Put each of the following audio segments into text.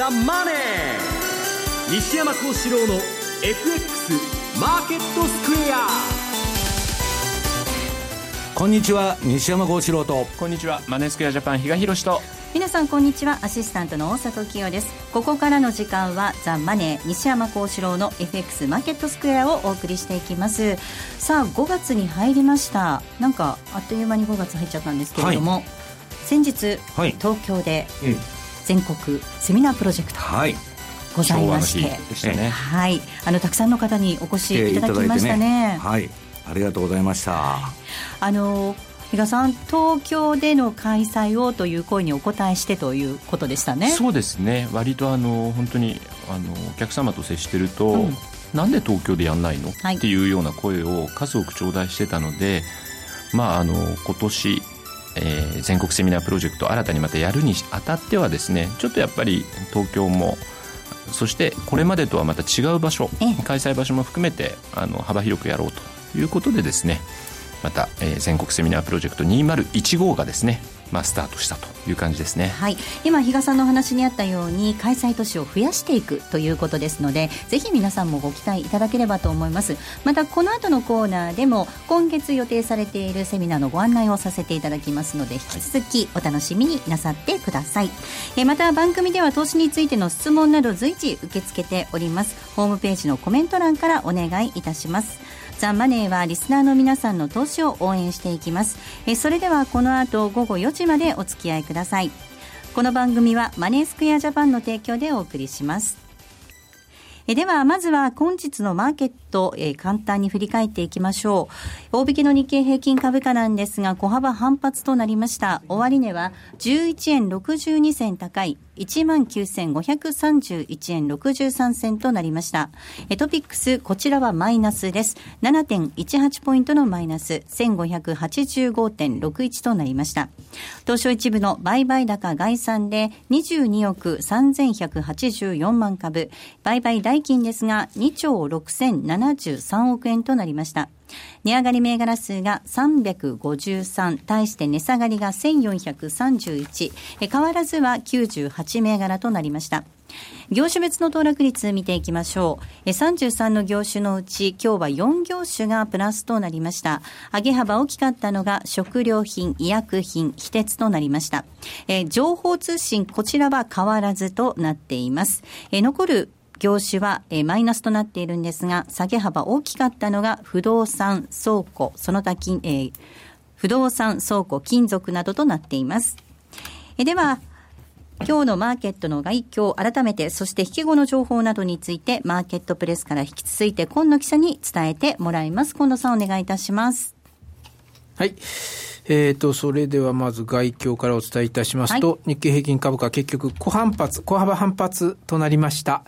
ザ・マネー」西山幸四郎の FX マーケットスクエア。こんにちは西山幸四郎と。こんにちはマネースクエアジャパン比嘉宏と。皆さんこんにちはアシスタントの大里清です。ここからの時間はザ・マネー西山幸四郎の FX マーケットスクエアをお送りしていきます。さあ5月に入りました。なんかあっという間に5月入っちゃったんですけれども、はい、先日、はい、東京で全国セミナープロジェクト、はいございまして、ね、はい、あのたくさんの方にお越しいただきましたね。ねはい、ありがとうございました。あの比嘉さん、東京での開催をという声にお答えしてということでしたね。そうですね。割とあの本当にあのお客様と接してると、うん、なんで東京でやんないの、はい、っていうような声を数多く頂戴してたので、まああの今年。えー、全国セミナープロジェクト新たにまたやるにあたってはですねちょっとやっぱり東京もそしてこれまでとはまた違う場所開催場所も含めてあの幅広くやろうということでですねまた、えー、全国セミナープロジェクト2015がですねまあ、スタートしたという感じですね、はい、今比嘉さんの話にあったように開催都市を増やしていくということですのでぜひ皆さんもご期待いただければと思います。またこの後のコーナーでも今月予定されているセミナーのご案内をさせていただきますので引き続きお楽しみになさってください、はい、えまた番組では投資についての質問など随時受け付けております。ホームページのコメント欄からお願いいたしますザ・マネーはリスナーの皆さんの投資を応援していきます。えそれではこの後午後4時までお付き合いください。この番組はマネースクエアジャパンの提供でお送りします。えでは、まずは本日のマーケット、えー、簡単に振り返っていきましょう。大引けの日経平均株価なんですが、小幅反発となりました。終値は11円62銭高い19,531円63銭となりました。トピックス、こちらはマイナスです。7.18ポイントのマイナス、1585.61となりました。東証一部の売買高概算で22億3184万株、売買代金ですが2兆6073億円となりました。値上がり銘柄数が353、対して値下がりが1431、変わらずは98銘柄となりました。業種別の騰落率見ていきましょう。33の業種のうち、今日は4業種がプラスとなりました。上げ幅大きかったのが食料品、医薬品、非鉄となりました。え情報通信、こちらは変わらずとなっています。え残る業種は、えー、マイナスとなっているんですが、下げ幅大きかったのが不動産、倉庫、その他金、えー、不動産、倉庫、金属などとなっています。えー、では、今日のマーケットの概況、改めて、そして引き後の情報などについて、マーケットプレスから引き続いて、今野記者に伝えてもらいます。今野さん、お願いいたします。はい。えーと、それではまず外況からお伝えいたしますと、はい、日経平均株価結局小反発、小幅反発となりました。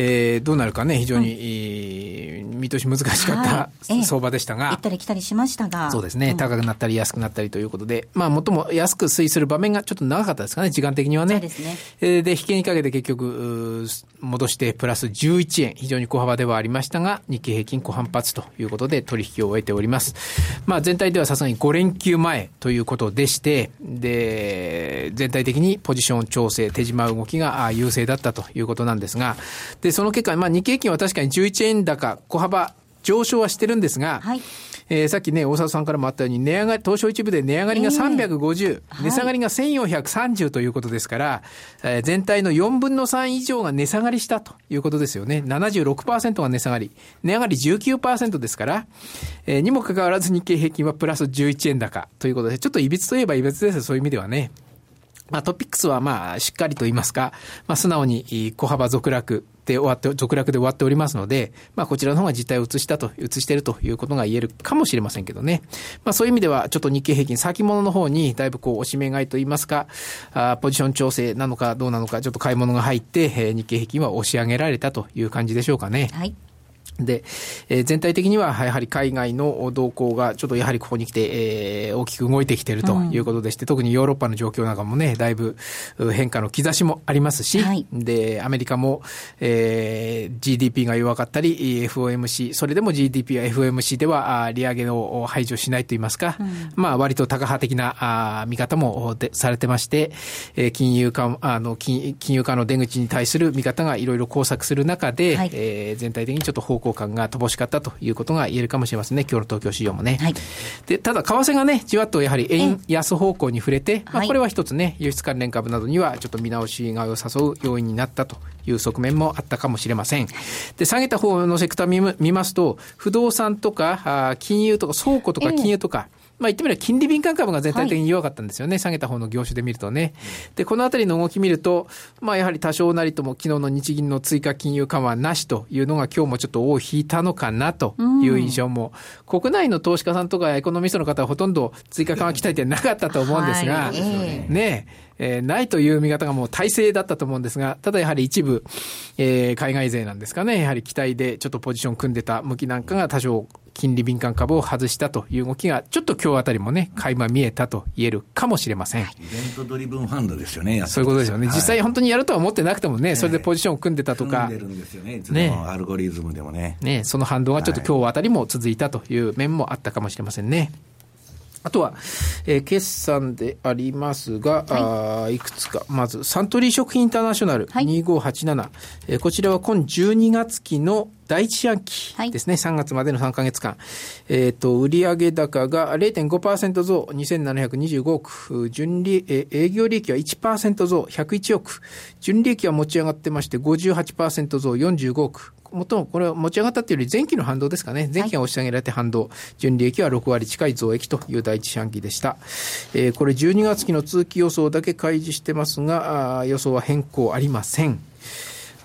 えー、どうなるかね、非常に、うん、見通し難しかった、はい、相場でしたが、行ったり来たりしましたが、そうですね、高くなったり安くなったりということで、まあ、最も安く推移する場面がちょっと長かったですかね、時間的にはね。そうですね。えー、で、引けにかけて結局、戻してプラス11円、非常に小幅ではありましたが、日経平均小反発ということで取引を終えております。まあ、全体ではさすがに5連休前ということでして、で、全体的にポジション調整、手締まう動きが優勢だったということなんですが、でで、その結果、まあ、日経平均は確かに11円高、小幅上昇はしてるんですが、はい、えー、さっきね、大沢さんからもあったように、値上がり、東証一部で値上がりが350、えー、値下がりが1430ということですから、えー、全体の4分の3以上が値下がりしたということですよね。76%が値下がり。値上がり19%ですから、えー、にもかかわらず日経平均はプラス11円高ということで、ちょっといびつといえばいびつですそういう意味ではね。まあ、トピックスはまあ、しっかりと言いますか、まあ、素直に小幅続落で終わって、続落で終わっておりますので、まあ、こちらの方が実態を移したと、移しているということが言えるかもしれませんけどね。まあ、そういう意味では、ちょっと日経平均先物の方に、だいぶこう、押し目買いと言いますか、あポジション調整なのかどうなのか、ちょっと買い物が入って、えー、日経平均は押し上げられたという感じでしょうかね。はい。で、えー、全体的にはやはり海外の動向がちょっとやはりここに来て、えー、大きく動いてきているということでして、うん、特にヨーロッパの状況なんかもね、だいぶ変化の兆しもありますし、はい、で、アメリカも、えー、GDP が弱かったり、FOMC、それでも GDP や FOMC では利上げを排除しないといいますか、うん、まあ割とタカ派的なあ見方もでされてまして、えー、金融化、あの金、金融化の出口に対する見方がいろいろ交錯する中で、はい、えー、全体的にちょっと方向感が乏しかったということが言えるかもしれませんね、今日の東京市場もね。はい、でただ、為替がね、じわっとやはり円安方向に触れて、まあ、これは一つね、輸出関連株などにはちょっと見直しがを誘う要因になったという側面もあったかもしれません。で、下げた方のセクター見見ますと、不動産とか、あ金融とか倉庫とか金融とか、まあ言ってみれば金利敏感株が全体的に弱かったんですよね、はい、下げた方の業種で見るとね。で、このあたりの動き見ると、まあやはり多少なりとも昨日の日銀の追加金融緩和なしというのが今日もちょっと尾を引いたのかなという印象も、うん、国内の投資家さんとかエコノミストの方はほとんど追加緩和期待ってなかったと思うんですが、はい、ね。えー、ないという見方がもう体制だったと思うんですが、ただやはり一部、えー、海外勢なんですかね、やはり期待でちょっとポジション組んでた向きなんかが多少金利敏感株を外したという動きが、ちょっと今日あたりもね、垣間見えたと言えるかもしれません。イベントドリブンファンドですよね、そういうことですよね。はい、実際本当にやるとは思ってなくてもね、それでポジションを組んでたとか。組んでるんですよね、いつもアルゴリズムでもね。ね、その反動がちょっと今日あたりも続いたという面もあったかもしれませんね。あとは、えー、決算でありますが、はい、あいくつか。まず、サントリー食品インターナショナル2587。はい、えー、こちらは今12月期の第一四半期ですね、はい、3月までの3か月間。えっ、ー、と、売上高が0.5%増、2725億。純利、えー、営業利益は1%増、101億。純利益は持ち上がってまして、58%増、45億。もともこれは持ち上がったというより前期の反動ですかね。前期が押し上げられて反動。はい、純利益は6割近い増益という第一四半期でした。えー、これ12月期の通期予想だけ開示してますが、あ予想は変更ありません。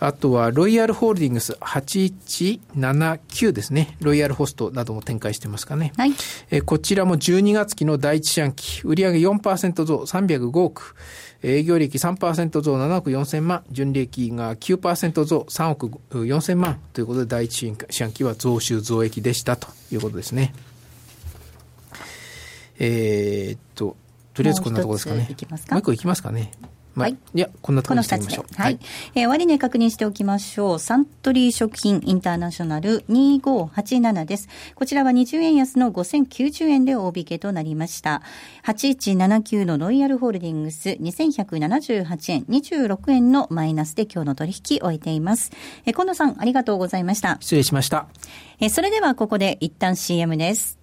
あとは、ロイヤルホールディングス8179ですね。ロイヤルホストなども展開してますかね。はい。えー、こちらも12月期の第一四半期、売上4%増305億。営業利益3%増7億4000万、純利益が9%増3億4000万ということで、第一四半期は増収増益でしたということですね。えー、っと、とりあえずこんなところですかね。もう一個いきますかね。はい。いや、こんなところにしてみましょう。はい。えー、終値確認しておきましょう。サントリー食品インターナショナル2587です。こちらは20円安の5090円で大引けとなりました。8179のロイヤルホールディングス2178円26円のマイナスで今日の取引終えています。えー、近藤さん、ありがとうございました。失礼しました。えー、それではここで一旦 CM です。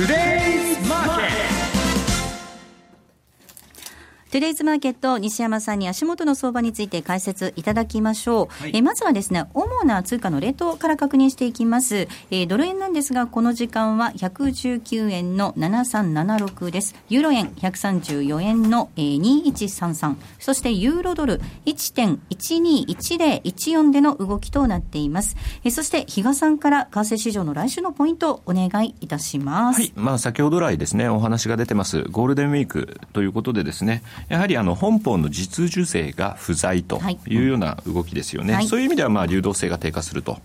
Today トゥデイズマーケット、西山さんに足元の相場について解説いただきましょう。はい、えまずはですね、主な通貨のレートから確認していきます。えー、ドル円なんですが、この時間は119円の7376です。ユーロ円134円の、えー、2133。そしてユーロドル1.121014での動きとなっています。えー、そして、比嘉さんから為替市場の来週のポイントをお願いいたします。はい。まあ、先ほど来ですね、お話が出てます、ゴールデンウィークということでですね、やはりあの本邦の実需税が不在とい。うような動きですよね、はい、そういう意味ではまあ流動性が低下すると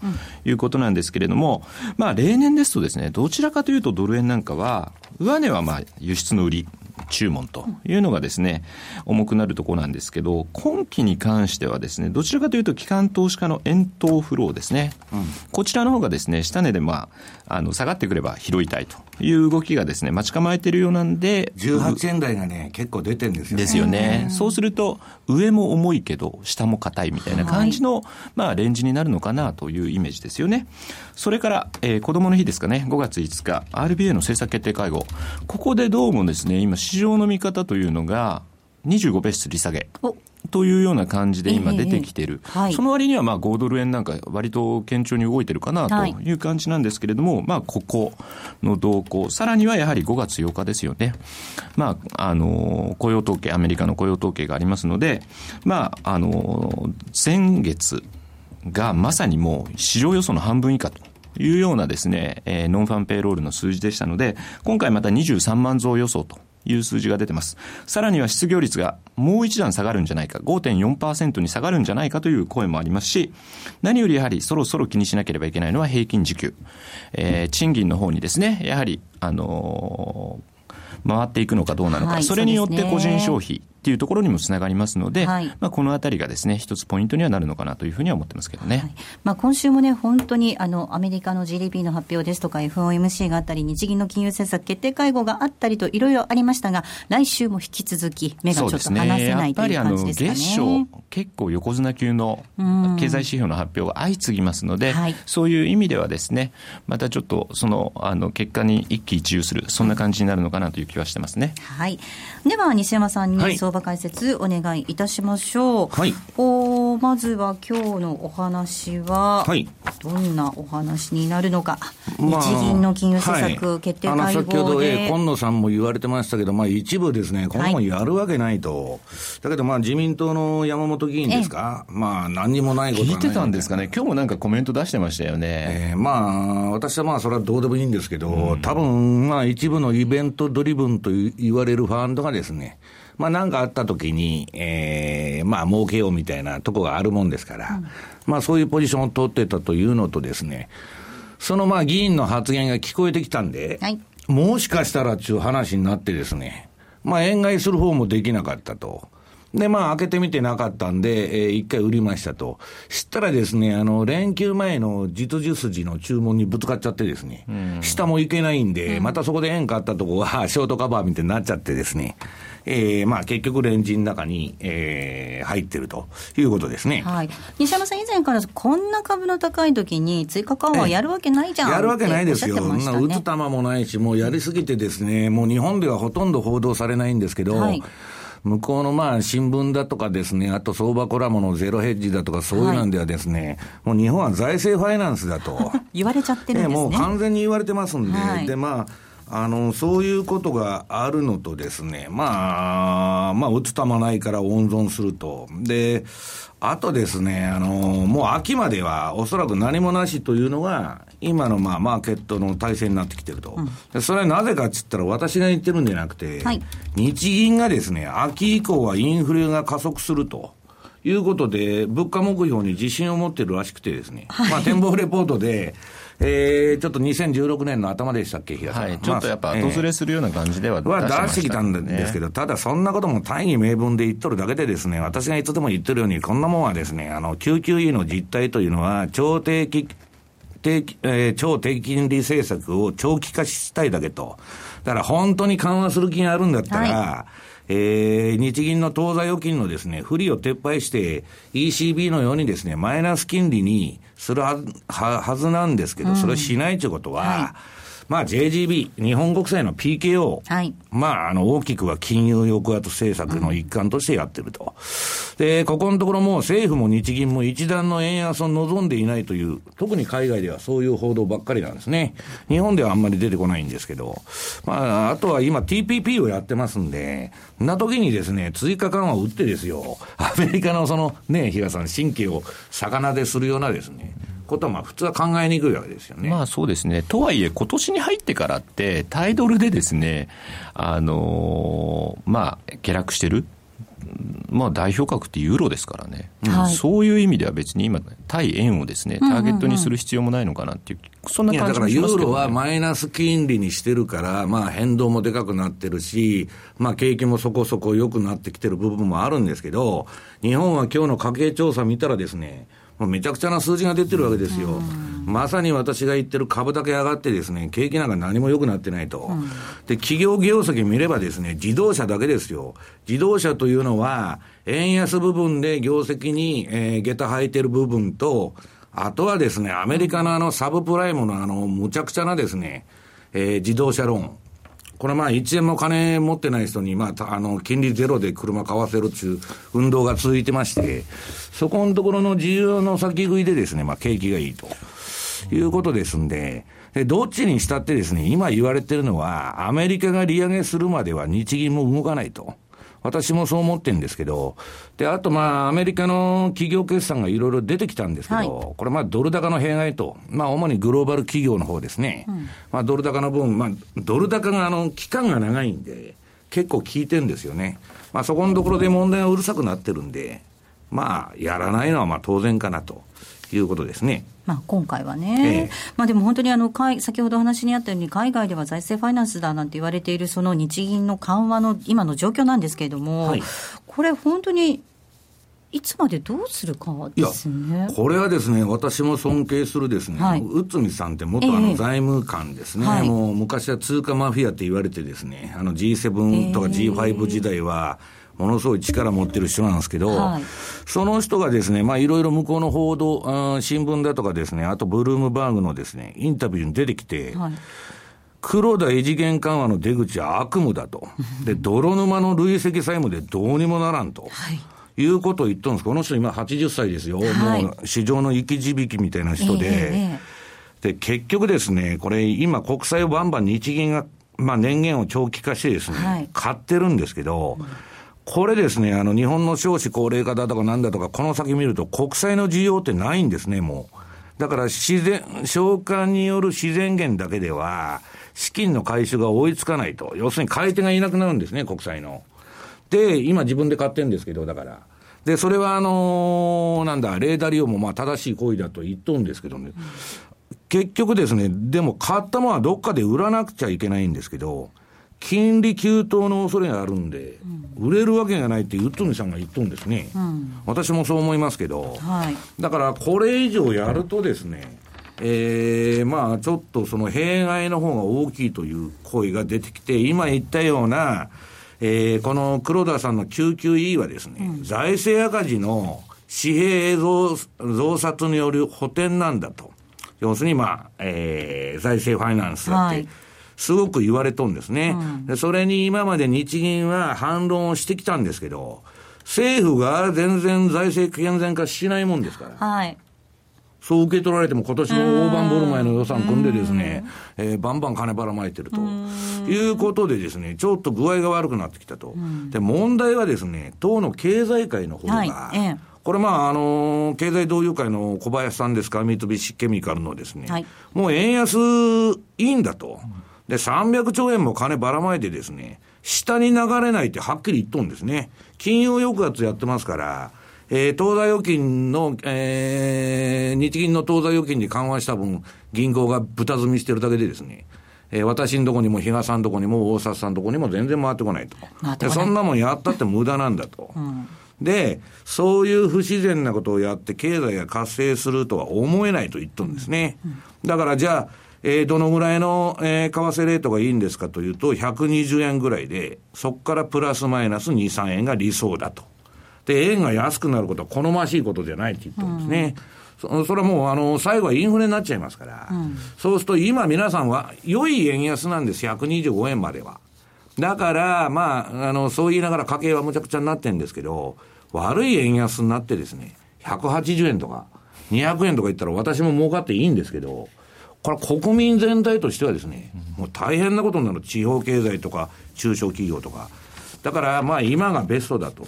いうことなんですけれども、まあ、例年ですとですねどちらかというとドル円なんかは上値はまあ輸出の売り注文というのがですね、重くなるところなんですけど、今期に関してはですね、どちらかというと、機関投資家の円頭フローですね、うん、こちらの方がですね、下値で、まあ、あの下がってくれば拾いたいという動きがですね、待ち構えているようなんで、18円台がね、結構出てるんですよね。ですよね。そうすると、上も重いけど、下も硬いみたいな感じの、はい、まあ、レンジになるのかなというイメージですよね。それから、えー、子供の日ですかね、5月5日、RBA の政策決定会合。ここでどうもですね、今、市場の見方というのが、25ベース利下げ。というような感じで今出てきてる、えーはい、その割にはまあ5ドル円なんか割と堅調に動いてるかなという感じなんですけれども、はい、まあここの動向、さらにはやはり5月8日ですよね。まあ、あの、雇用統計、アメリカの雇用統計がありますので、まあ、あの、先月がまさにもう市場予想の半分以下と。いうようなですね、えー、 non-farm payroll の数字でしたので、今回また23万増予想という数字が出てます。さらには失業率がもう一段下がるんじゃないか、5.4%に下がるんじゃないかという声もありますし、何よりやはりそろそろ気にしなければいけないのは平均時給。えー、賃金の方にですね、やはり、あのー、回っていくのかどうなのか、はい、それによって個人消費、っていうところにもつながりますので、はい、まあ、このあたりがですね、一つポイントにはなるのかなというふうには思ってますけどね。はい、まあ、今週もね、本当にあのアメリカの GDP の発表ですとか、FOMC があったり、日銀の金融政策決定会合があったりと、いろいろありましたが、来週も引き続き、目がちょっと離せない、ね、という感じですかね。月初、結構横綱級の経済指標の発表が相次ぎますので、はい、そういう意味ではですね、またちょっとそのあの結果に一喜一憂する、そんな感じになるのかなという気はしてますね。はい、では、西山さんに相場解説お願い願いいたしましょう。はい。おまずは今日のお話は、はい、どんなお話になるのか、まあ、日銀の金融政策決定会合で、はい、先ほど、えー、今野さんも言われてましたけど、まあ、一部ですね、今後やるわけないと、はい、だけど、まあ、自民党の山本議員ですか、まあ、何にもないこと聞いてたんですかね、今日もなんかコメント出してましたよね。えー、まあ、私はまあ、それはどうでもいいんですけど、うん、多分まあ、一部のイベントドリブンと言われるファンドがですね、まあなんかあった時に、えー、まあ儲けようみたいなとこがあるもんですから、うん、まあそういうポジションを取ってたというのとですね、そのまあ議員の発言が聞こえてきたんで、はい、もしかしたらっていう話になってですね、まあ円買いする方もできなかったと。で、まあ、開けてみてなかったんで、えー、一回売りましたと。知ったらですね、あの、連休前の実需筋の注文にぶつかっちゃってですね、下もいけないんで、またそこで円買ったとこは、ショートカバーみたいになっちゃってですね、えー、まあ結局レンジの中に、えー、入ってるということですね。はい。西山さん以前からこんな株の高い時に追加緩和やるわけないじゃん、やるわけないですよ。そんな打つ球もないし、もうやりすぎてですね、もう日本ではほとんど報道されないんですけど、はい向こうのまあ新聞だとかですね、あと相場コラムのゼロヘッジだとか、そういうなんではですね、はい、もう日本は財政ファイナンスだと。言われちゃってるんですね。もう完全に言われてますんで、はい、でまあ、あの、そういうことがあるのとですね、まあ、まあ、打つ球ないから温存すると。で、あとですね、あの、もう秋まではおそらく何もなしというのが、今のまあマーケットの体制になってきてると。うん、それはなぜかっつったら私が言ってるんじゃなくて、はい、日銀がですね、秋以降はインフレが加速すると。いうことで、物価目標に自信を持ってるらしくてですね、はい、まあ展望レポートで、えー、ちょっと2016年の頭でしたっけ、平さん。はい、ちょっとやっぱ後ずれするような感じでは出して、ね、は出してきたんですけど、ただそんなことも大義名分で言っとるだけでですね、私がいつでも言ってるように、こんなもんはですね、あの、QQE の実態というのは、超低期、低えー、超低金利政策を長期化したいだけと。だから本当に緩和する気があるんだったら、はい。えー、日銀の当座預金のですね、不利を撤廃して、ECB のようにですね、マイナス金利にするははずなんですけど、それをしないということは、はいまあ JGB、日本国債の PKO、はい、まああの大きくは金融抑圧政策の一環としてやってると。で、ここのところも政府も日銀も一段の円安を望んでいないという、特に海外ではそういう報道ばっかりなんですね。日本ではあんまり出てこないんですけど、まああとは今 TPP をやってますんで、な時にですね、追加緩和を打ってですよ、アメリカのそのね、比嘉さん、神経を逆なでするようなですね、ことはまあ普通は考えにくいわけですよね。まあそうですね。とはいえ、今年に入ってからって、タイドルでですね、あのー、まあ、下落してる。まあ、代表格ってユーロですからね、はい、そういう意味では別に今、対円をですねターゲットにする必要もないのかなっていう、そんな感じもしますけど、ね、だからユーロはマイナス金利にしてるから、まあ、変動もでかくなってるし、まあ、景気もそこそこ良くなってきてる部分もあるんですけど、日本は今日の家計調査見たらですね、もうめちゃくちゃな数字が出てるわけですよ。まさに私が言ってる株だけ上がってですね、景気なんか何も良くなってないと。で、企業業績見ればですね、自動車だけですよ。自動車というのは、円安部分で業績に、えー、下駄履いてる部分と、あとはですね、アメリカのあのサブプライムのあの、むちゃくちゃなですね、えー、自動車ローン。これまあ1円も金持ってない人に、まあ、あの、金利ゼロで車買わせるっていう運動が続いてまして、そこのところの自由の先食いでですね、まあ景気がいいということですんで、で、どっちにしたってですね、今言われてるのは、アメリカが利上げするまでは日銀も動かないと。私もそう思ってるんですけど、で、あとまあ、アメリカの企業決算がいろいろ出てきたんですけど、はい、これまあ、ドル高の弊害と、まあ、主にグローバル企業の方ですね。うん、まあ、ドル高の分、まあ、ドル高があの、期間が長いんで、結構効いてるんですよね。まあ、そこのところで問題がうるさくなってるんで、まあ、やらないのはまあ当然かなということですね。まあ、今回はね、ええ、まあ、でも本当にあの先ほどお話にあったように、海外では財政ファイナンスだなんて言われている、その日銀の緩和の今の状況なんですけれども、はい、これ、本当にいつまでどうするかですね。これはですね、私も尊敬するですね、はい、内海さんって元あの財務官ですね、えー、もう昔は通貨マフィアって言われてですね、あの G7 とか G5 時代は、えーものすごい力持ってる人なんですけど、はい、その人がですね、まあいろいろ向こうの報道、新聞だとかですね、あとブルームバーグのですね、インタビューに出てきて、はい、黒田異次元緩和の出口は悪夢だと。で、泥沼の累積債務でどうにもならんと。はいいうことを言ったんです。この人今80歳ですよ。はい、もう市場の生き字引みたいな人で、えー、で、結局ですね、これ今国債をバンバン日銀が、まあ年限を長期化してですね、はい、買ってるんですけど、うんこれですね、あの、日本の少子高齢化だとかなんだとか、この先見ると国債の需要ってないんですね、もう。だから自然、償還による自然源だけでは、資金の回収が追いつかないと。要するに買い手がいなくなるんですね、国債の。で、今自分で買ってるんですけど、だから。で、それはあのー、なんだ、レーダー利用もまあ正しい行為だと言っとるんですけどね。結局ですね、でも買ったものはどっかで売らなくちゃいけないんですけど、金利急騰の恐れがあるんで、売れるわけがないってウッドニさんが言っとんですね、うん、私もそう思いますけど、はい、だからこれ以上やるとですね、えー、まあちょっとその弊害の方が大きいという声が出てきて、今言ったような、えー、この黒田さんの QQE はですね、うん、財政赤字の紙幣増増刷による補填なんだと。要するに、まあ、えー、財政ファイナンスだって、はいすごく言われとんですね。うん、それに今まで日銀は反論をしてきたんですけど、政府が全然財政健全化しないもんですから。はい。そう受け取られても今年も大盤振る舞いの予算組んでですね、えー、バンバン金ばらまいてるということでですね、ちょっと具合が悪くなってきたと。で、問題はですね、党の経済界の方が、はいええこれまあ、あの、経済同友会の小林さんですか、三菱ケミカルのですね、はい、もう円安いいんだと。で、300兆円も金ばらまいてですね、下に流れないってはっきり言っとんですね。金融抑圧やってますから、えー、当座預金の、えー、日銀の当座預金に緩和した分、銀行が豚積みしてるだけでですね、えー、私のとこにも、比嘉さんのとこにも、大札さんのとこにも全然回ってこないと。でそんなもんやったって無駄なんだと。うん、で、そういう不自然なことをやって経済が活性するとは思えないと言っとるんですね。だからじゃあ、えー、どのぐらいの、えー、為替レートがいいんですかというと、120円ぐらいで、そこからプラスマイナス2、3円が理想だと。で、円が安くなることは好ましいことじゃないって言ったんですね。うん、それはもう、あの、最後はインフレになっちゃいますから、うん、そうすると今皆さんは、良い円安なんです、125円までは。だから、まあ、あの、そう言いながら家計はむちゃくちゃになってるんですけど、悪い円安になってですね、180円とか、200円とか言ったら私も儲かっていいんですけど、これ国民全体としてはですね、もう大変なことになる。地方経済とか中小企業とか。だからまあ今がベストだと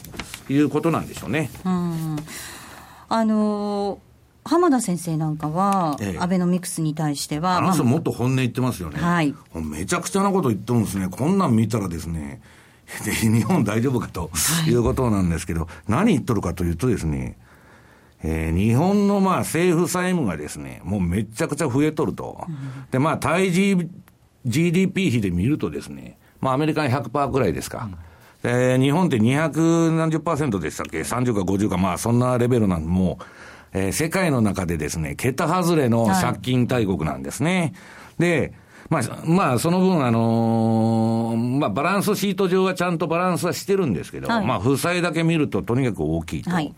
いうことなんでしょうね。うんあのー、浜田先生なんかは、ええ、アベノミクスに対しては。あの人もっと本音言ってますよね。はい。めちゃくちゃなこと言ってるんですね。こんなん見たらですね、で日本大丈夫かということなんですけど、はい、何言っとるかというとですね、えー、日本のまあ政府債務がですね、もうめちゃくちゃ増えとると。うん、で、まあ対 G GDP 比で見るとですね、まあアメリカが100%くらいですか。うん、で、日本って200何十パーセントでしたっけ ?30 か50か、まあそんなレベルなんで、もう、えー、世界の中でですね、桁外れの借金大国なんですね。はい、で、まあ、まあ、その分、あのー、まあ、バランスシート上はちゃんとバランスはしてるんですけど、はい、まあ、負債だけ見るととにかく大きいと。はい、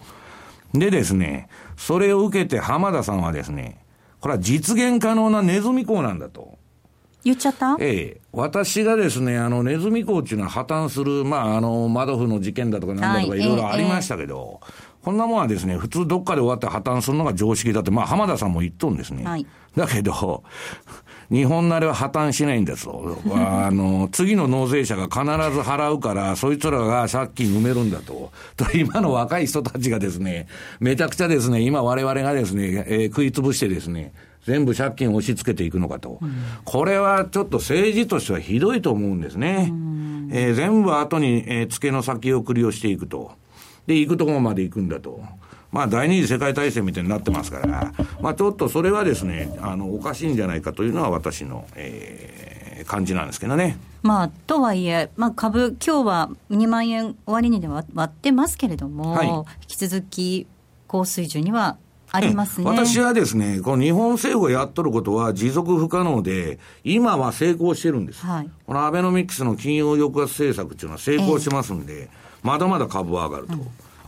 でですね、それを受けて浜田さんはですね、これは実現可能なネズミ講なんだと。言っちゃった？ええ。私がですね、あの、ネズミ講っていうのは破綻する、まあ、あの、マドフの事件だとかなんだとかいろいろありましたけど、ええこんなもんはですね、普通どっかで終わって破綻するのが常識だって、まあ浜田さんも言っとんですね。はい、だけど、日本なれは破綻しないんですよ。あの、次の納税者が必ず払うから、そいつらが借金埋めるんだと。と、今の若い人たちがですね、めちゃくちゃですね、今我々がですね、えー、食いつぶしてですね、全部借金を押し付けていくのかと、うん、これはちょっと政治としてはひどいと思うんですね。えー、全部後に、えー、付けの先送りをしていくと。で、行くところまで行くんだと。まあ、第二次世界大戦みたいになってますから、まあ、ちょっとそれはですね、あの、おかしいんじゃないかというのは私の、えー、感じなんですけどね。まあ、とはいえ、まあ、株、今日は2万円終値で割ってますけれども、はい、引き続き高水準にはありますね、私はですね、この日本政府がやっとることは持続不可能で、今は成功してるんです。はい、このアベノミクスの金融抑圧政策っていうのは成功しますんで、えーまだまだ株は上がると。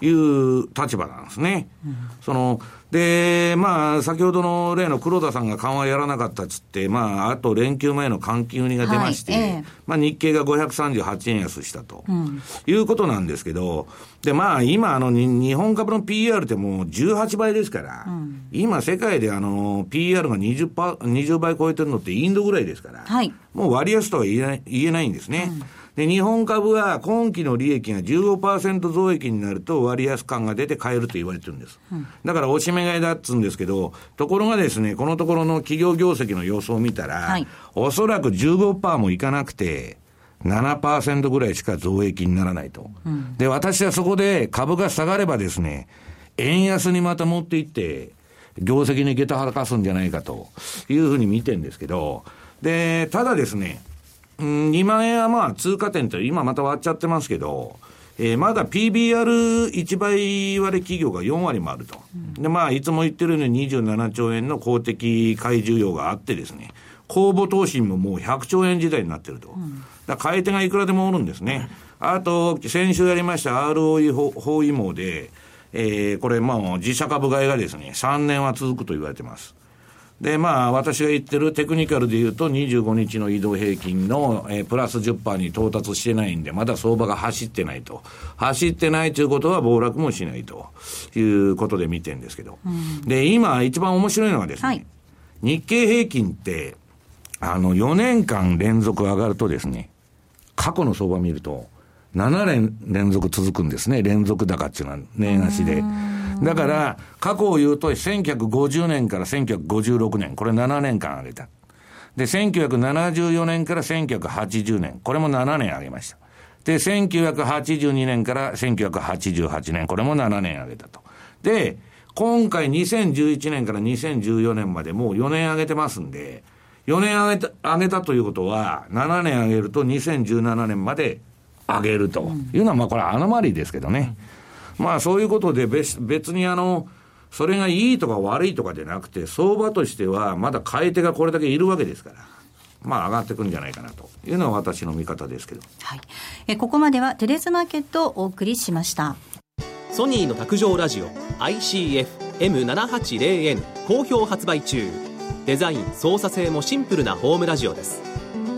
いう立場なんですね。うん、その、で、まあ、先ほどの例の黒田さんが緩和やらなかったっつって、まあ、あと連休前の換金売りが出まして、はいええ、まあ、日経が538円安したと、うん、いうことなんですけど、で、まあ、今、あの、日本株の PR ってもう18倍ですから、うん、今、世界であの、PR が 20, パ20倍超えてるのってインドぐらいですから、はい、もう割安とは言えない言えないんですね。うんで、日本株は今期の利益が15%増益になると割安感が出て買えると言われてるんです。うん、だからおしめ買いだっつうんですけど、ところがですね、このところの企業業績の予想を見たら、はい、おそらく15%もいかなくて、7%ぐらいしか増益にならないと。うん、で、私はそこで株が下がればですね、円安にまた持っていって、業績に下駄はかすんじゃないかというふうに見てるんですけど、で、ただですね、うん、2万円はまあ通過点って今また割っちゃってますけど、えー、まだ PBR1 倍割れ企業が4割もあると。で、まあ、いつも言ってるように27兆円の公的買い需要があってですね、公募投資ももう100兆円時代になってると。だ買い手がいくらでもおるんですね。あと、先週やりました ROE 包囲網で、えー、これ、まあ、自社株買いがですね、3年は続くと言われてます。で、まあ、私が言ってるテクニカルで言うと、25日の移動平均の、えー、プラス10%に到達してないんで、まだ相場が走ってないと。走ってないということは暴落もしないということで見てるんですけど。うん、で、今一番面白いのはですね、はい、日経平均って、あの、4年間連続上がるとですね、過去の相場見ると、7年連続続くんですね。連続高っていうのは年足で。だから、過去を言うと、1950年から1956年、これ7年間上げた。で、1974年から1980年、これも7年上げました。で、1982年から1988年、これも7年上げたと。で、今回2011年から2014年までもう4年上げてますんで、4年上げた、上げたということは、7年上げると2017年まで上げるというのは、まあこれアノマリーですけどね。うんまあそういうことで別別にあの、それがいいとか悪いとかじゃなくて、相場としてはまだ買い手がこれだけいるわけですから。まあ上がってくるんじゃないかなというのは私の見方ですけど。はい。えここまではテレスマーケットをお送りしました。ソニーの卓上ラジオ ICF-M780N 好評発売中。デザイン、操作性もシンプルなホームラジオです。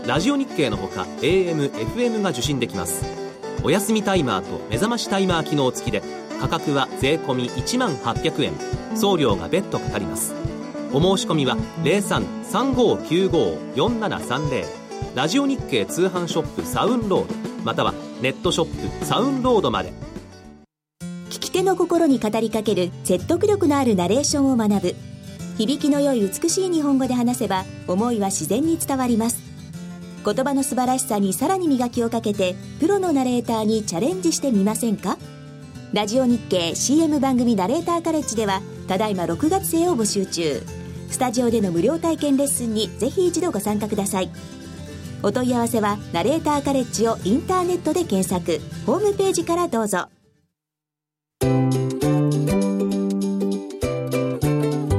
ラジオ日経のほか AM、FM が受信できます。お休みタイマーと目覚ましタイマー機能付きで価格は税込1万800円。送料が別途かかります。お申し込みは0335954730ラジオ日経通販ショップサウンロードまたはネットショップサウンロードまで。聞き手の心に語りかける説得力のあるナレーションを学ぶ。響きの良い美しい日本語で話せば思いは自然に伝わります。言葉の素晴らしさにさらに磨きをかけてプロのナレーターにチャレンジしてみませんか？ラジオ日経 CM 番組ナレーターカレッジではただいま6月生を募集中。スタジオでの無料体験レッスンにぜひ一度ご参加ください。お問い合わせはナレーターカレッジをインターネットで検索。ホームページからどうぞ。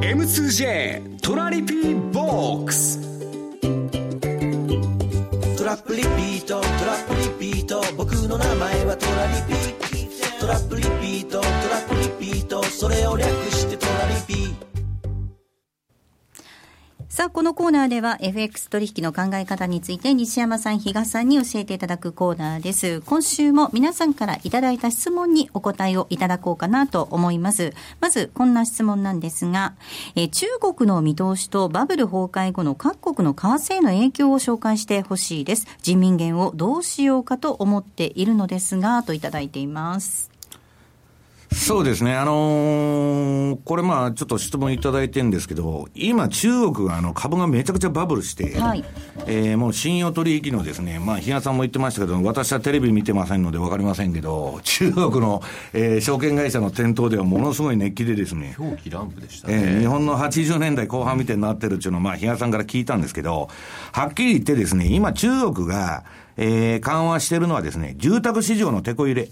M2J トラリピーボックス。ップリピートトラップリピート。僕の名前はトラリピトラップリピートトラップリピート。それを略してさあ、このコーナーでは FX 取引の考え方について西山さん、比嘉さんに教えていただくコーナーです。今週も皆さんからいただいた質問にお答えをいただこうかなと思います。まず、こんな質問なんですが、え中国の見通しとバブル崩壊後の各国の為替への影響を紹介してほしいです。人民元をどうしようかと思っているのですが、といただいています。そうですね。あのー、これまあ、ちょっと質問いただいてるんですけど、今中国はあの株がめちゃくちゃバブルして、はい、えー、もう信用取引のですね、まあ、比嘉さんも言ってましたけど、私はテレビ見てませんので分かりませんけど、中国の、えー、証券会社の店頭ではものすごい熱気でですね、狂気乱舞でしたね。えー、日本の80年代後半みたいになってるっていうのを、まあ、比嘉さんから聞いたんですけど、はっきり言ってですね、今中国が、えー、緩和してるのはですね、住宅市場の手こ入れ。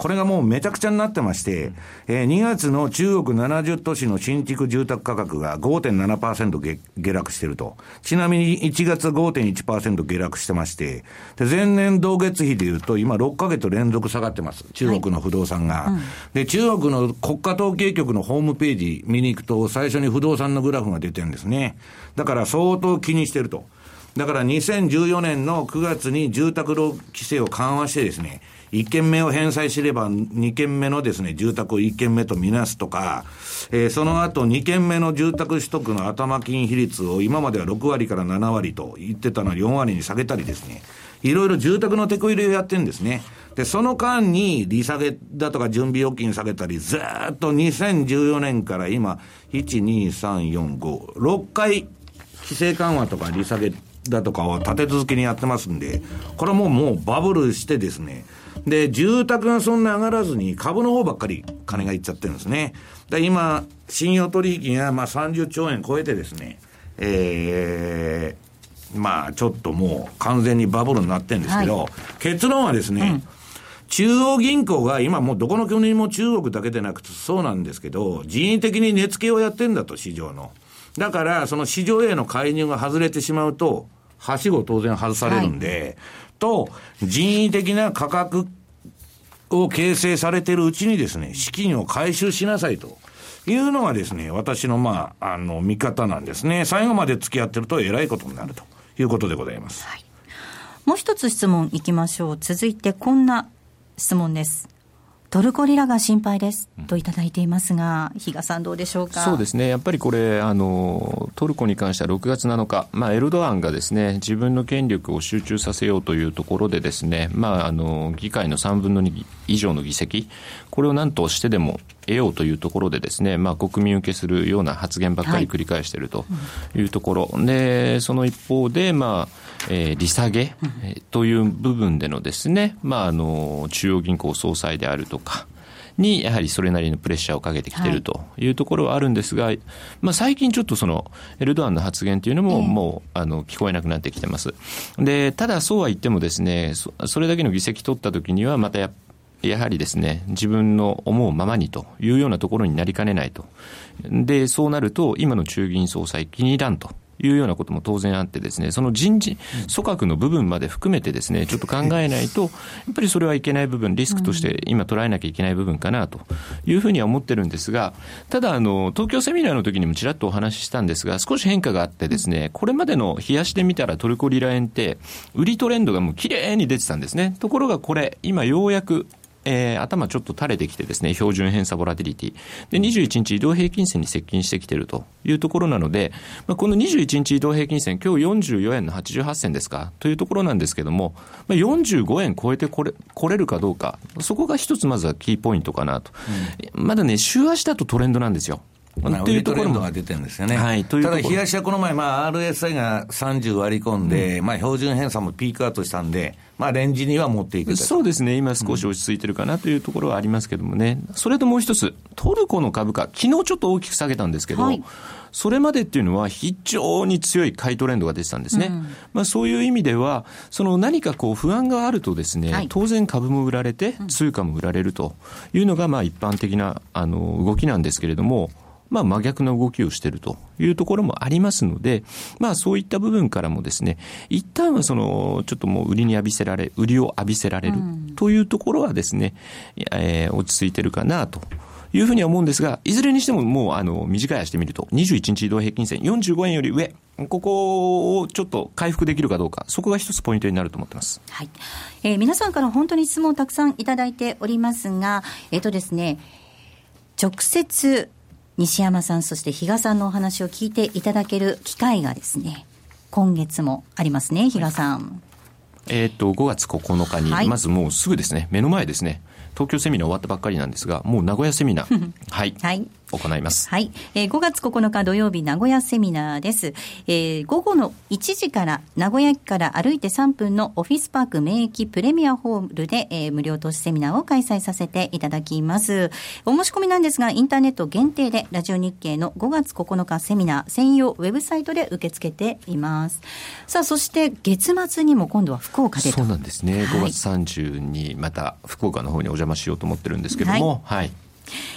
これがもうめちゃくちゃになってまして、えー、2月の中国70都市の新築住宅価格が5.7%下下落してると。ちなみに1月5.1%下落してまして、で、前年同月比で言うと今6ヶ月連続下がってます。中国の不動産が。はいうん、で、中国の国家統計局のホームページ見に行くと最初に不動産のグラフが出てるんですね。だから相当気にしてると。だから2014年の9月に住宅ロー規制を緩和してですね、1件目を返済すれば2件目のですね、住宅を1件目とみなすとか、えー、その後2件目の住宅取得の頭金比率を今までは6割から7割と言ってたのを4割に下げたりですね、いろいろ住宅の手こ入れをやってるんですね。で、その間に利下げだとか準備預金下げたり、ずっと2014年から今、1、2、3、4、5、6回規制緩和とか利下げだとかは立て続けにやってますんで、これはもうもうバブルしてですね、で、住宅がそんな上がらずに株の方ばっかり金がいっちゃってるんですね。で、今、信用取引がまあ30兆円超えてですね、えー、まあちょっともう完全にバブルになってるんですけど、はい、結論はですね、うん中央銀行が今もうどこの国も中国だけでなくてそうなんですけど、人為的に値付けをやってんだと、市場の。だから、その市場への介入が外れてしまうと、はしご当然外されるんで、と、人為的な価格を形成されているうちにですね、資金を回収しなさいと。いうのがですね、私のまあ、あの、見方なんですね。最後まで付き合ってるとえらいことになるということでございます。はい、もう一つ質問いきましょう。続いてこんな質問です。トルコリラが心配ですといただいていますが、比嘉さん、どうでしょうか？そうですね、やっぱりこれあの、トルコに関しては6月7日、まあ、エルドアンがですね自分の権力を集中させようというところで、ですね、まあ、あの議会の3分の2以上の議席、これを何としてでも得ようというところで、ですね、まあ、国民受けするような発言ばっかり繰り返しているというところ、はい、でその一方で、まあえー、利下げという部分でのですね、まあ、あの、中央銀行総裁であるとか、にやはりそれなりのプレッシャーをかけてきているとい。うところはあるんですが、はい、まあ、最近ちょっとそのエルドアンの発言というのももうあの聞こえなくなってきてます。でただそうは言ってもですねそれだけの議席取った時にはまたややはりですね、自分の思うままにというようなところになりかねないと。で、そうなると、今の中銀総裁気に入らんというようなことも当然あってですね、その人事、組閣の部分まで含めてですね、ちょっと考えないと、やっぱりそれはいけない部分、リスクとして今捉えなきゃいけない部分かなというふうには思ってるんですが、ただ、あの、東京セミナーの時にもちらっとお話ししたんですが、少し変化があってですね、これまでの冷やしてみたらトルコリラ円って、売りトレンドがもう綺麗に出てたんですね。ところがこれ、今ようやくえー、頭ちょっと垂れてきてですね、標準偏差ボラティリティ。で、21日移動平均線に接近してきているというところなので、まあ、この21日移動平均線、今日44円の88銭ですか？というところなんですけども、まあ、45円超えてこれ、これるかどうか、そこが一つまずはキーポイントかなと。うん、まだね、週足だとトレンドなんですよ。っていうところが出てるんですよね。はい、ただ、東はこの前、まあ、RSI が30割り込んで、うん、まあ、標準偏差もピークアウトしたんで、まあ、レンジには持っていくそうですね、今少し落ち着いてるかなというところはありますけどもね、うん、それともう一つ、トルコの株価、昨日ちょっと大きく下げたんですけど、はい、それまでっていうのは非常に強い買いトレンドが出てたんですね。うん、まあ、そういう意味では、その何かこう不安があるとですね、はい、当然株も売られて、通貨も売られるというのが、まあ、一般的なあの動きなんですけれども、まあ、真逆の動きをしているというところもありますので、まあ、そういった部分からもですね、一旦はその、ちょっともう売りに浴びせられ、売りを浴びせられるというところはですね、うん、えー、落ち着いてるかなと。いうふうには思うんですが、いずれにしてももうあの短い足で見ると、21日移動平均線45円より上、ここをちょっと回復できるかどうか、そこが一つポイントになると思ってます。はい。えー、皆さんから本当に質問をたくさんいただいておりますが、えっ、ー、とですね、直接西山さん、そして比嘉さんのお話を聞いていただける機会がですね、今月もありますね、比嘉さん。えっ、と、5月9日に、まずもうすぐですね、目の前ですね、東京セミナー終わったばっかりなんですが、もう名古屋セミナー、はい、はい、行います。はい、えー、5月9日土曜日名古屋セミナーです。えー、午後の1時から名古屋駅から歩いて3分のオフィスパーク名駅プレミアホールで、えー、無料投資セミナーを開催させていただきます。お申し込みなんですが、インターネット限定でラジオ日経の5月9日セミナー専用ウェブサイトで受け付けています。さあ、そして月末にも今度は福岡でそうなんですね。5月30にまた福岡の方にお邪魔しようと思ってるんですけども、はい、はい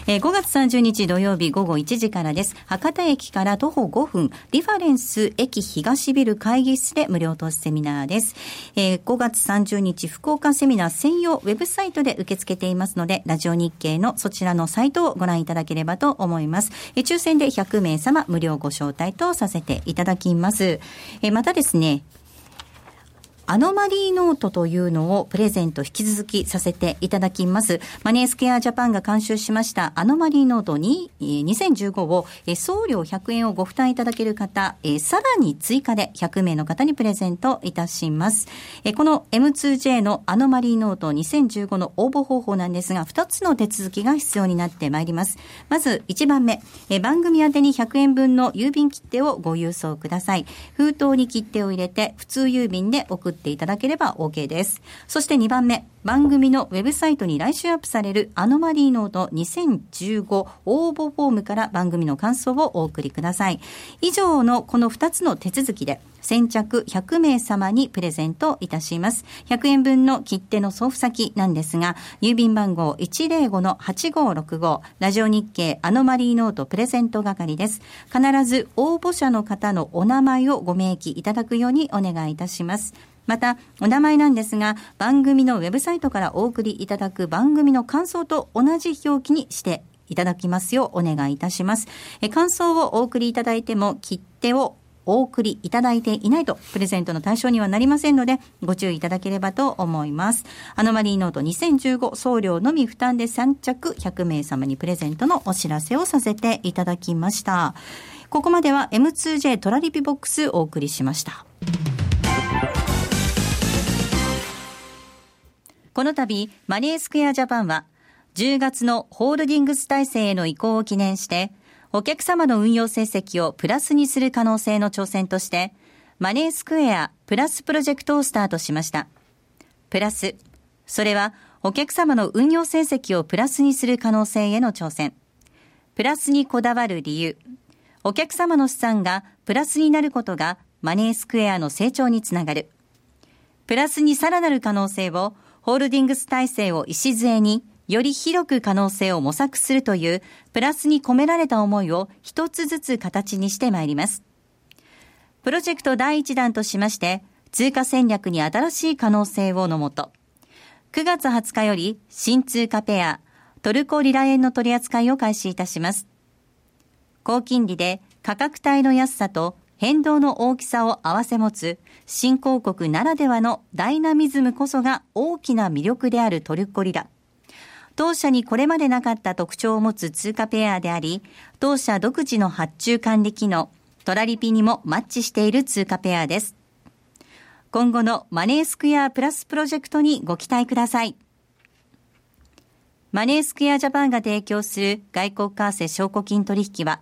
えー、5月30日土曜日午後1時からです。博多駅から徒歩5分、リファレンス駅東ビル会議室で無料投資セミナーです。えー、5月30日福岡セミナー専用ウェブサイトで受け付けていますので、ラジオ日経のそちらのサイトをご覧いただければと思います。えー、抽選で100名様無料ご招待とさせていただきます。えー、またですね、アノマリーノートというのをプレゼント引き続きさせていただきます。マネースケアジャパンが監修しましたアノマリーノートに2015を送料100円をご負担いただける方、さらに追加で100名の方にプレゼントいたします。この M2J のアノマリーノート2015の応募方法なんですが、2つの手続きが必要になってまいります。まず1番目、番組宛に100円分の郵便切手をご郵送ください。封筒に切手を入れて普通郵便で送っていただければ OK です。そして2番目、番組のウェブサイトに来週アップされるアノマリーノート2015応募フォームから番組の感想をお送りください。以上のこの2つの手続きで、先着100名様にプレゼントいたします。100円分の切手の送付先なんですが、郵便番号105-8565、ラジオ日経アノマリーノートプレゼント係です。必ず応募者の方のお名前をご明記いただくようにお願いいたします。また、お名前なんですが、番組のウェブサイトからお送りいただく番組の感想と同じ表記にしていただきますようお願いいたします。え感想をお送りいただいても、切手をお送りいただいていないと、プレゼントの対象にはなりませんので、ご注意いただければと思います。アノマリーノート2015送料のみ負担で3着100名様にプレゼントのお知らせをさせていただきました。ここまでは M2J トラリピボックスお送りしました。この度、マネースクエアジャパンは、10月のホールディングス体制への移行を記念して、お客様の運用成績をプラスにする可能性の挑戦として、マネースクエアプラスプロジェクトをスタートしました。プラス、それはお客様の運用成績をプラスにする可能性への挑戦。プラスにこだわる理由。お客様の資産がプラスになることがマネースクエアの成長につながる。プラスにさらなる可能性をホールディングス体制を礎に、より広く可能性を模索するという、プラスに込められた思いを一つずつ形にしてまいります。プロジェクト第一弾としまして、通貨戦略に新しい可能性をのもと、9月20日より新通貨ペア、トルコリラ円の取り扱いを開始いたします。高金利で価格帯の安さと変動の大きさを併せ持つ新興国ならではのダイナミズムこそが大きな魅力であるトルコリラ。当社にこれまでなかった特徴を持つ通貨ペアであり、当社独自の発注管理機能、トラリピにもマッチしている通貨ペアです。今後のマネースクエアプラスプロジェクトにご期待ください。マネースクエアジャパンが提供する外国為替証拠金取引は、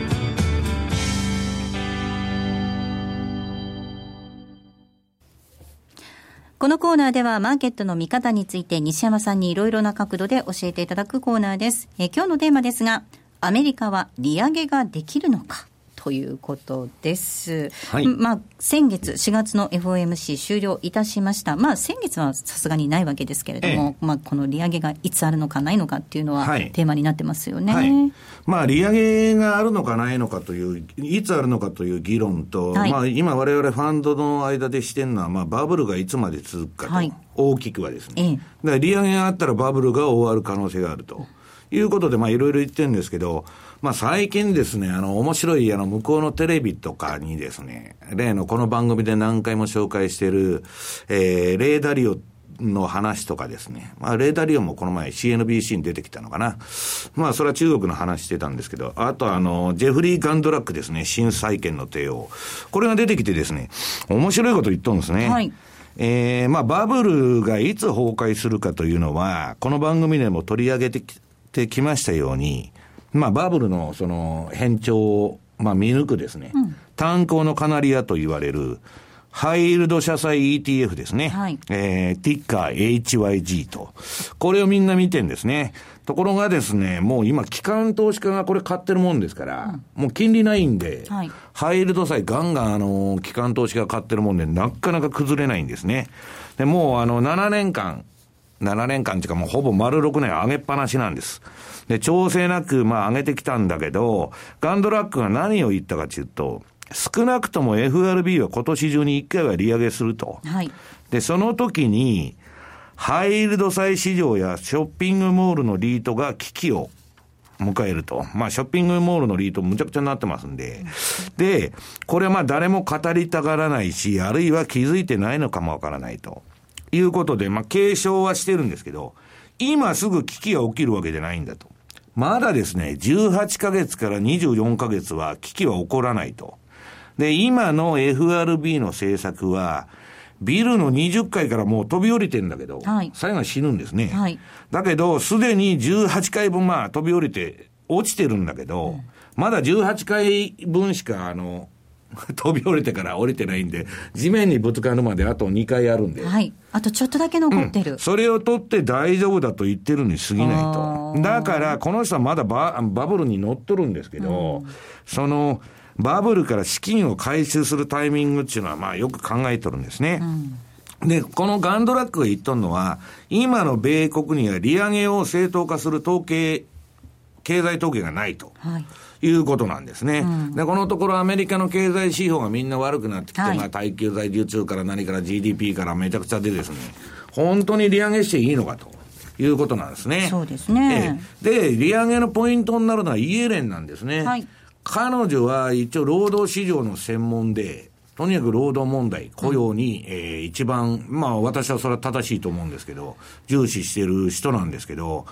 このコーナーではマーケットの見方について西山さんにいろいろな角度で教えていただくコーナーです。え今日のテーマですが、アメリカは利上げができるのか？ということです。はい、まあ、先月、4月の FOMC 終了いたしました。まあ、先月はさすがにないわけですけれども、ええ、まあ、この利上げがいつあるのかないのかっていうのは、テーマになってますよね。はい、まあ、利上げがあるのかないのかという、いつあるのかという議論と、はい、まあ、今我々ファンドの間でしてるのは、まあ、バブルがいつまで続くかと、大きくはですね。ええ、だから利上げがあったらバブルが終わる可能性があると。いうことで、まあ、いろいろ言ってるんですけど、まあ、最近ですね、あの、面白い、あの、向こうのテレビとかにですね、例のこの番組で何回も紹介している、えー、レーダリオの話とかですね。まあ、レーダリオもこの前 CNBC に出てきたのかな。まあ、それは中国の話してたんですけど、あとあの、ジェフリー・ガンドラックですね、新債権の帝王。これが出てきてですね、面白いこと言っとるんですね。はい。えー、まあ、バブルがいつ崩壊するかというのは、この番組でも取り上げてきってきましたように、まあ、バブルのその変調を、まあ、見抜くですね、うん、炭鉱のカナリアと言われる、ハイールド社債 ETF ですね。はい、えー、ティッカー HYG と。これをみんな見てんですね。ところがですね、もう今、機関投資家がこれ買ってるもんですから、うん、もう金利ないんで、はい、ハイールド債ガンガンあの、機関投資家が買ってるもんで、なかなか崩れないんですね。で、もうあの、7年間、7年間っていうかもうほぼ丸6年上げっぱなしなんです。で、調整なくまあ上げてきたんだけど、ガンドラックが何を言ったかというと、少なくとも FRB は今年中に1回は利上げすると。はい。で、その時に、ハイールド債市場やショッピングモールのリートが危機を迎えると。まあ、ショッピングモールのリートむちゃくちゃになってますんで。で、これはまあ誰も語りたがらないし、あるいは気づいてないのかもわからないと。いうことで、まあ、継承はしてるんですけど、今すぐ危機が起きるわけじゃないんだと。まだですね、18ヶ月から24ヶ月は危機は起こらないと。で、今の FRB の政策は、ビルの20階からもう飛び降りてんだけど、はい、最後は死ぬんですね。はい、だけど、すでに18階分まあ飛び降りて落ちてるんだけど、うん、まだ18階分しか、あの、飛び降りてから降りてないんで、地面にぶつかるまであと2回あるんで。はい。あとちょっとだけ残ってる。うん、それを取って大丈夫だと言ってるに過ぎないと。だから、この人はまだババブルに乗っとるんですけど、うん、その、バブルから資金を回収するタイミングっていうのは、まあよく考えとるんですね。うん、で、このガンドラックが言っとるのは、今の米国には利上げを正当化する統計、経済統計がないと。はいいうことなんですね。うん、で、このところアメリカの経済指標がみんな悪くなってきて、はい、まあ耐久財受注から何から GDP からめちゃくちゃでですね、本当に利上げしていいのかと。いうことなんですね。そうですね。で、利上げのポイントになるのはイエレンなんですね。はい、彼女は一応労働市場の専門で、とにかく労働問題、雇用に、うん、えー、一番、まあ私はそれは正しいと思うんですけど、重視している人なんですけど、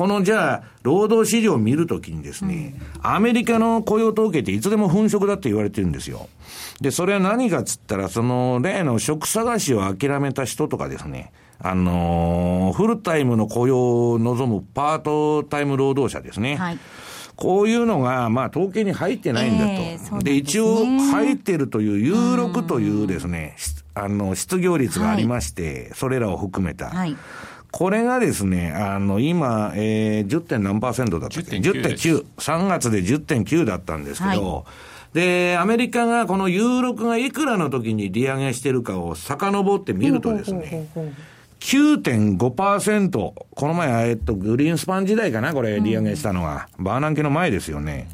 このじゃあ、労働市場を見るときにですね、うん、アメリカの雇用統計っていつでも粉飾だって言われてるんですよ。で、それは何かっつったら、その、例の職探しを諦めた人とかですね、あのー、フルタイムの雇用を望むパートタイム労働者ですね。はいこういうのが、まあ、統計に入ってないんだと。えー、で、ね、一応、入ってるという、有力というですね、あの、失業率がありまして、はい、それらを含めた。はいこれがですね、あの、今、えー、10. 点何パーセントだったっけ ?10.9。3月で10.9だったんですけど、はい、で、アメリカがこのユーロ区がいくらの時に利上げしてるかを遡ってみるとですね、9.5%、この前、えっと、グリーンスパン時代かな、これ、利上げしたのが。バーナンケの前ですよね。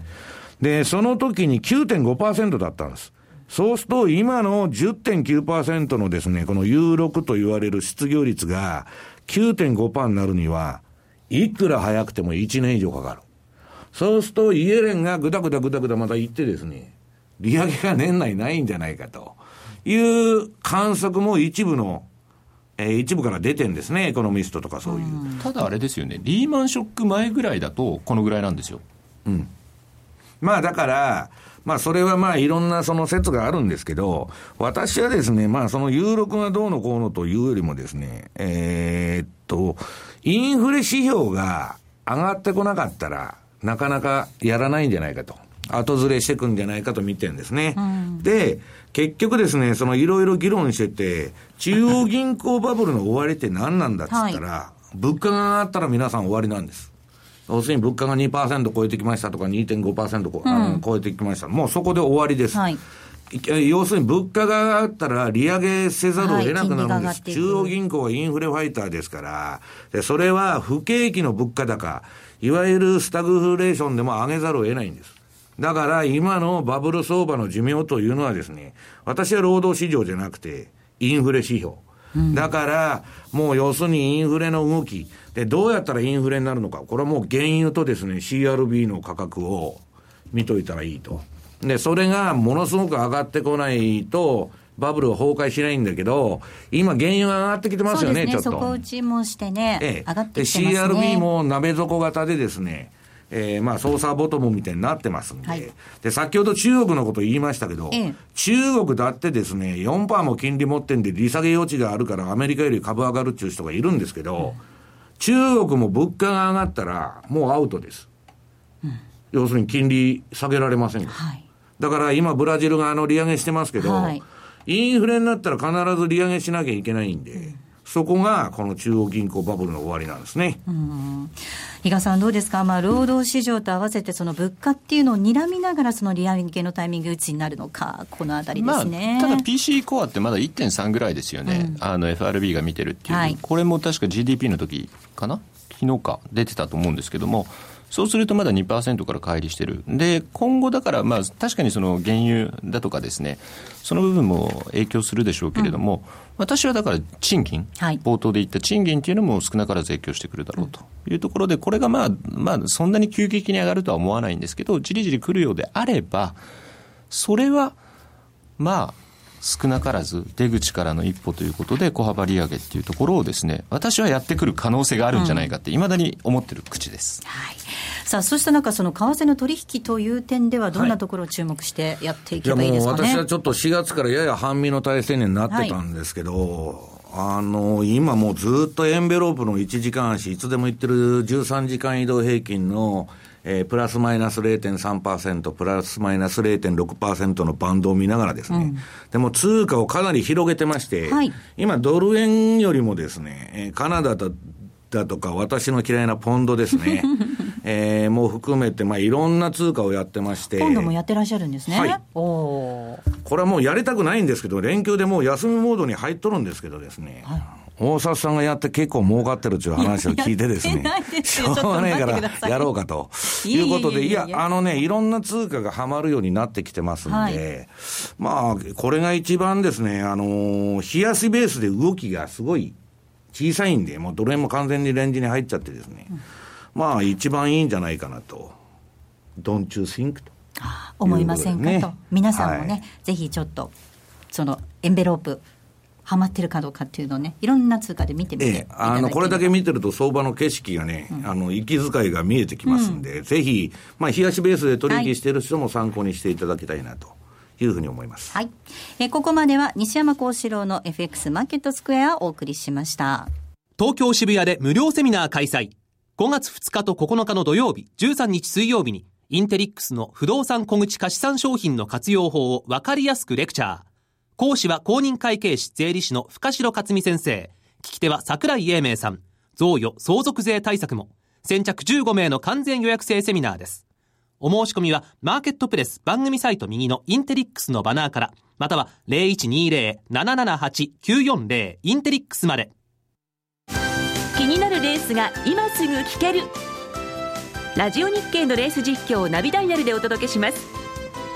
で、その時に9.5%だったんです。そうすると、今の10.9%のですね、この U6 と言われる失業率が9.5%になるには、いくら早くても1年以上かかる。そうすると、イエレンがぐだぐだぐだぐだまた言ってですね、利上げが年内ないんじゃないかという観測も一部の、えー、一部から出てんですね、エコノミストとかそういう。ただあれですよね、リーマンショック前ぐらいだと、このぐらいなんですよ。うん。まあだから、まあそれはまあいろんなその説があるんですけど、私はですね、まあその有力がどうのこうのというよりもですね、えー、っと、インフレ指標が上がってこなかったら、なかなかやらないんじゃないかと。後ずれしていくんじゃないかと見てるんですね。うん、で、結局ですね、そのいろいろ議論してて、中央銀行バブルの終わりって何なんだっつったら、はい、物価が上がったら皆さん終わりなんです。要するに物価が2%超えてきましたとか2.5%こ、うん、あの超えてきました。もうそこで終わりです。はい要するに物価が上がったら利上げせざるを得なくなるんです。はい、中央銀行はインフレファイターですから、でそれは不景気の物価高、いわゆるスタグフレーションでも上げざるを得ないんです。だから今のバブル相場の寿命というのはですね、私は労働市場じゃなくて、インフレ指標。だから、もう要するにインフレの動き。で、どうやったらインフレになるのか。これはもう原油とですね、CRB の価格を見といたらいいと。で、それがものすごく上がってこないと、バブルは崩壊しないんだけど、今、原油が上がってきてますよね、ねちょっと。底打ちもしてね、ええ、上がってきてますね。CRB も鍋底型でですね、えー、まあ、操作ボトムみたいになってますんで、はい、で、先ほど中国のこと言いましたけど、ええ、中国だってですね、4%も金利持ってんで利下げ余地があるからアメリカより株上がるっていう人がいるんですけど、うん、中国も物価が上がったらもうアウトです。うん、要するに金利下げられませんはい、だから今ブラジルがあの利上げしてますけど、はい、インフレになったら必ず利上げしなきゃいけないんで、うんそこがこの中央銀行バブルの終わりなんですね。比嘉さん、どうですか、まあ、労働市場と合わせて、その物価っていうのを睨みながら、その利上げのタイミング打ちになるのか、このあたりですね、まあ、ただ PC コアってまだ1.3ぐらいですよね、うん、あの FRB が見てるっていう、はい、これも確か GDP の時かな、昨日か、出てたと思うんですけども。そうするとまだ2%から乖離してる。で、今後だから、まあ、確かにその原油だとかですね、その部分も影響するでしょうけれども、うん、私はだから賃金、はい、冒頭で言った賃金っていうのも少なからず影響してくるだろうと。いうところで、これがまあ、まあ、そんなに急激に上がるとは思わないんですけど、じりじり来るようであれば、それは、まあ、少なからず出口からの一歩ということで小幅利上げっていうところをですね私はやってくる可能性があるんじゃないかっていまだに思ってる口です、はい、さあそうした中その為替の取引という点ではどんなところを注目してやっていけばいいですかね、はい、私はちょっと4月からやや半身の体制になってたんですけど、はい。あの、今もうずっとエンベロープの1時間足、いつでも言ってる13時間移動平均のえー、プラスマイナス0.3%、プラスマイナス0.6%のバンドを見ながらですね、うん、でも通貨をかなり広げてまして、はい、今ドル円よりもですね、カナダだだとか、私の嫌いなポンドですね、えー、もう含めて、まあ、いろんな通貨をやってまして。ポンドもやってらっしゃるんですね。はい。おこれはもうやりたくないんですけど、連休でもう休みモードに入っとるんですけどですね。はい大札さんがやって結構儲かってるっていう話を聞いてですね、しょうがないからやろうかということで、いや、あのね、いろんな通貨がはまるようになってきてますんで、はい、まあ、これが一番ですね、あの、冷やしベースで動きがすごい小さいんで、もうどれも完全にレンジに入っちゃってですね、うん、まあ、一番いいんじゃないかなと。Don't you think? と。思いませんかと。皆さんもね、はい、ぜひちょっと、そのエンベロープ、はまってるかどうかっていうのをね、いろんな通貨で見てみて、ええ、あのこれだけ見てると、相場の景色がね、うん、あの息遣いが見えてきますんで、うん、ぜひ、まあ、冷やしベースで取引している人も参考にしていただきたいなと。いうふうに思います。はい。えここまでは西山幸四郎の FX マーケットスクエアをお送りしました。東京渋谷で無料セミナー開催。5月2日と9日の土曜日、13日水曜日に、インテリックスの不動産小口貸産商品の活用法をわかりやすくレクチャー。講師は公認会計士税理士の深城克美先生。聞き手は桜井英明さん。贈与相続税対策も。先着15名の完全予約制セミナーです。お申し込みは、マーケットプレス番組サイト右のインテリックスのバナーから、または0120-778-940インテリックスまで。気になるレースが今すぐ聞ける。ラジオ日経のレース実況をナビダイヤルでお届けします。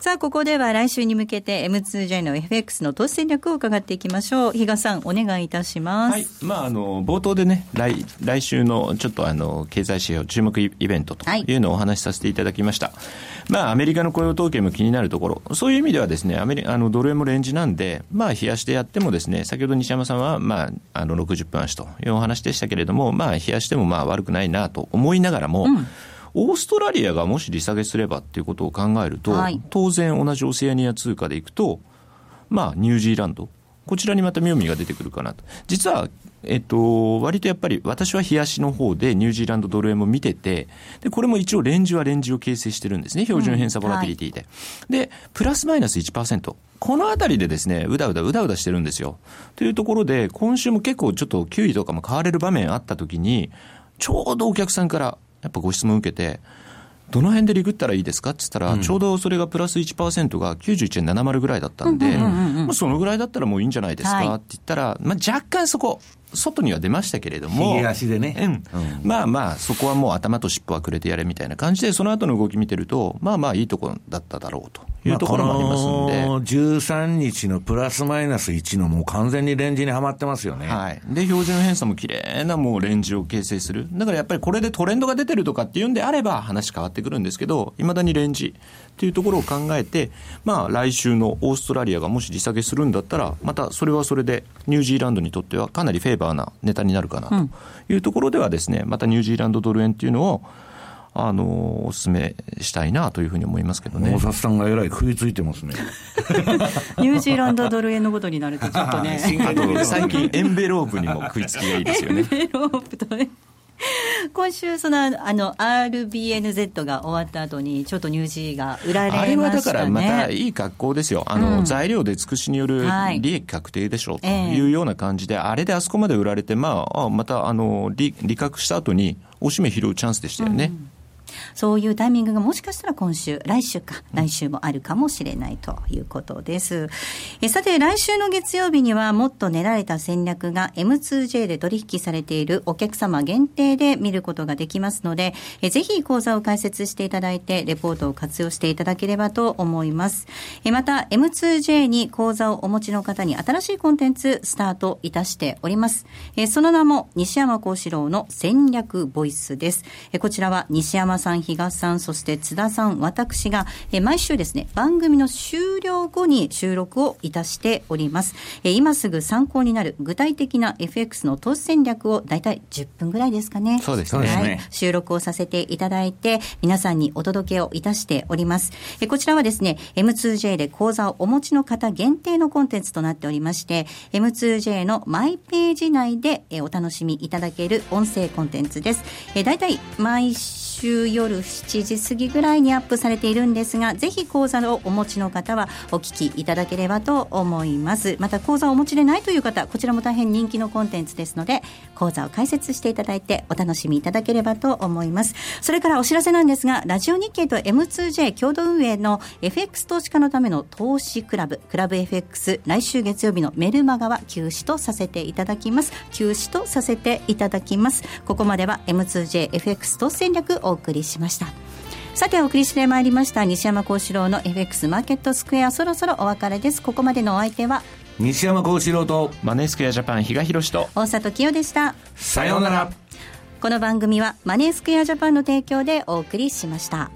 さあ、ここでは来週に向けて M2J の FX の投資戦略を伺っていきましょう。比嘉さん、お願いいたします。はい。まあ、あの、冒頭でね、来、来週のちょっとあの、経済指標注目イベントというのをお話しさせていただきました。はい、まあ、アメリカの雇用統計も気になるところ、そういう意味ではですね、アメリあの、ドル円もレンジなんで、まあ、冷やしてやってもですね、先ほど西山さんは、まあ、あの、60分足というお話でしたけれども、まあ、冷やしてもまあ、悪くないなと思いながらも、うんオーストラリアがもし利下げすればっていうことを考えると、はい、当然同じオセアニア通貨でいくと、まあ、ニュージーランド、こちらにまた妙味が出てくるかなと。実はえっと、割とやっぱり私は冷やしの方でニュージーランドドル円も見てて、で、これも一応レンジはレンジを形成してるんですね。標準偏差ボラティリティで。うんはい、で、プラスマイナス1%。このあたりでですね、うだうだうだうだしてるんですよ。というところで、今週も結構ちょっと9位とかも買われる場面あった時に、ちょうどお客さんからやっぱご質問を受けて、どの辺でリグったらいいですか？って言ったら、うん、ちょうどそれがプラス1%が91円70ぐらいだったんで、そのぐらいだったらもういいんじゃないですか、って言ったら、まあ、若干そこ、外には出ましたけれども、足でね、うん、まあまあ、そこはもう頭と尻尾はくれてやれみたいな感じで、その後の動き見てると、まあまあいいところだっただろうというところもありますんで、まあ、13日のプラスマイナス1の、もう完全にレンジにはまってますよね。はい、で、標準偏差も綺麗なもうレンジを形成する、だからやっぱりこれでトレンドが出てるとかっていうんであれば、話変わってくるんですけど、いまだにレンジっていうところを考えて、まあ、来週のオーストラリアがもし利下げするんだったら、またそれはそれで、ニュージーランドにとってはかなりフェーバーなネタになるかなというところではですね、またニュージーランドドル円っていうのを、あのお勧めしたいなというふうに思いますけどね。大札さんがえらい食いついてますね。ニュージーランドドル円のことになるとちょっとね。最近エンベロープにも食いつきがいいですよね。エンベロープとね。今週、その、あの、RBNZ が終わった後に、ちょっとニュージーが売られました、ね、あれはだからまたいい格好ですよ。あの、うん、材料で尽くしによる利益確定でしょうというような感じで、あれであそこまで売られて、まあ、また、あの、利、利確した後に、おしめ拾うチャンスでしたよね。うんそういうタイミングがもしかしたら今週、来週か、来週もあるかもしれないということです。えさて、来週の月曜日にはもっと練られた戦略が M2J で取引されているお客様限定で見ることができますので、えぜひ講座を開設していただいて、レポートを活用していただければと思います。えまた、M2J に講座をお持ちの方に新しいコンテンツスタートいたしております。えその名も、西山幸四郎の戦略ボイスです。えこちらは西山さん、比嘉さん、そして津田さん、私が、え毎週ですね、番組の終了後に収録をいたしております。え今すぐ参考になる具体的な FX の投資戦略を大体10分ぐらいですかね。そうですね。はい。収録をさせていただいて、皆さんにお届けをいたしております。えこちらはですね、M2J で講座をお持ちの方限定のコンテンツとなっておりまして、M2J のマイページ内でえお楽しみいただける音声コンテンツです。え大体毎週週夜7時過ぎぐらいにアップされているんですが、ぜひ講座をお持ちの方はお聞きいただければと思います。また講座をお持ちでないという方、こちらも大変人気のコンテンツですので、講座を開設していただいてお楽しみいただければと思います。それからお知らせなんですが、ラジオ日経と M2J 共同運営の FX 投資家のための投資クラブ、クラブ FX、来週月曜日のメルマガは休止とさせていただきます。休止とさせていただきます。ここまでは M2JFX 投資戦略お送りしました。さてお送りしてまいりました西山幸四郎の FX マーケットスクエアそろそろお別れです。ここまでのお相手は西山幸四郎とマネースクエアジャパン比嘉宏と大里清でした。さようなら。この番組はマネースクエアジャパンの提供でお送りしました。